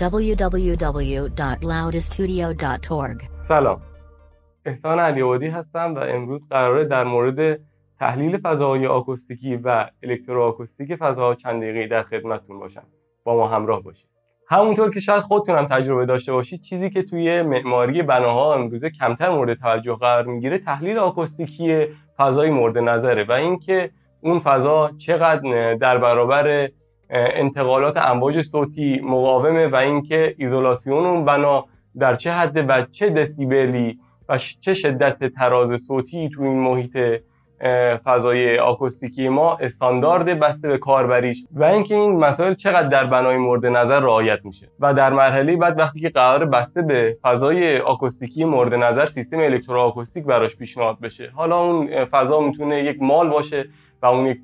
www.loudestudio.org سلام. احسان علیوادی هستم و امروز قراره در مورد تحلیل فضاهای آکوستیکی و الکتروآکوستیک فضاها چند دقیقه در خدمتتون باشم. با ما همراه باشید. همونطور که شاید خودتونم تجربه داشته باشید چیزی که توی معماری بناها امروزه کمتر مورد توجه قرار می‌گیره تحلیل آکوستیکی فضای مورد نظره و اینکه اون فضا چقدر در برابر انتقالات امواج صوتی مقاومه و اینکه ایزولاسیون اون بنا در چه حد و چه دسیبلی و چه شدت تراز صوتی تو این محیط فضای آکوستیکی ما استاندارد بسته به کاربریش و اینکه این مسائل چقدر در بنای مورد نظر رعایت میشه. و در مرحله بعد وقتی که قرار بسته به فضای آکوستیکی مورد نظر سیستم الکتروآکوستیک براش پیشنهاد بشه. حالا اون فضا می‌تونه یک مال باشه و اون یک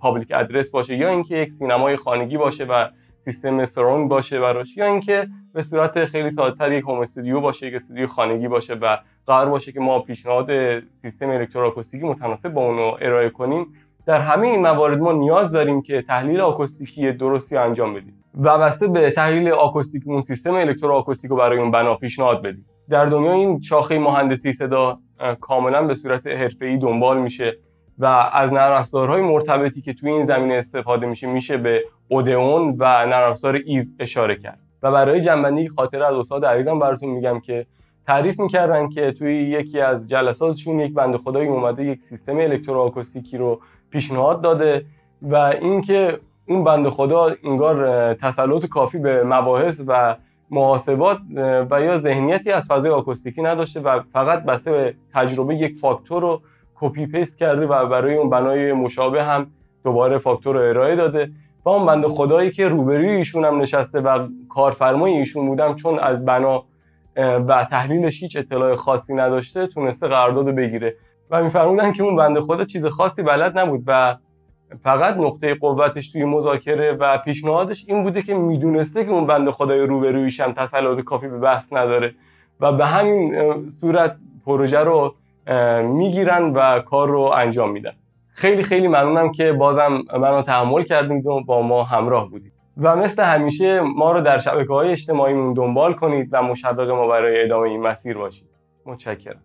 public address باشه یا اینکه یک سینمای خانگی باشه و سیستم surround باشه براش یا اینکه به صورت خیلی ساده‌تر یک home studio باشه یک استودیو خانگی باشه و قرار باشه که ما پیشنهاد سیستم الکتروآکوستیکی متناسب با اونو ارائه کنیم. در همه این موارد ما نیاز داریم که تحلیل آکوستیکی درستی انجام بدیم و بسته به تحلیل آکوستیک اون سیستم الکتروآکوستیک رو برای اون بنا پیشنهاد بدیم. در دنیا این شاخه مهندسی صدا کاملا به صورت حرفه‌ای دنبال میشه. و از نرم افزارهای مرتبطی که توی این زمینه استفاده میشه میشه به اودئون و نرم ایز اشاره کرد. و برای جنبندی خاطر از استاد عزیزم براتون میگم که تعریف می‌کردن که توی یکی از جلساتشون یک بنده خدایی اومده یک سیستم الکتروآکوستیکی رو پیشنهاد داده و اینکه اون بنده خدا انگار تسلط کافی به مباحث و محاسبات و یا ذهنیتی از فضای آکوستیکی نداشته و فقط بسته به تجربه یک فاکتور رو copy paste کرده و برای اون بنای مشابه هم دوباره فاکتور رو ارائه داده. و اون بنده خدایی که روبروی ایشون هم نشسته و کارفرمای ایشون بوده چون از بنا و تحلیلش هیچ اطلاع خاصی نداشته تونسته قرارداد بگیره. و میفرمودن که اون بنده خدا چیز خاصی بلد نبود و فقط نقطه قوتش توی مذاکره و پیشنهادش این بوده که می‌دونسته که اون بنده خدای روبرویش هم تسلط کافی به بحث نداره. و به همین صورت پروژه رو می‌گیرن و کار رو انجام میدن. خیلی خیلی ممنونم که بازم منو تحمل کردید و با ما همراه بودید. و مثل همیشه ما رو در شبکه های اجتماعیمون دنبال کنید و مشوق ما برای ادامه این مسیر باشید. متشکرم.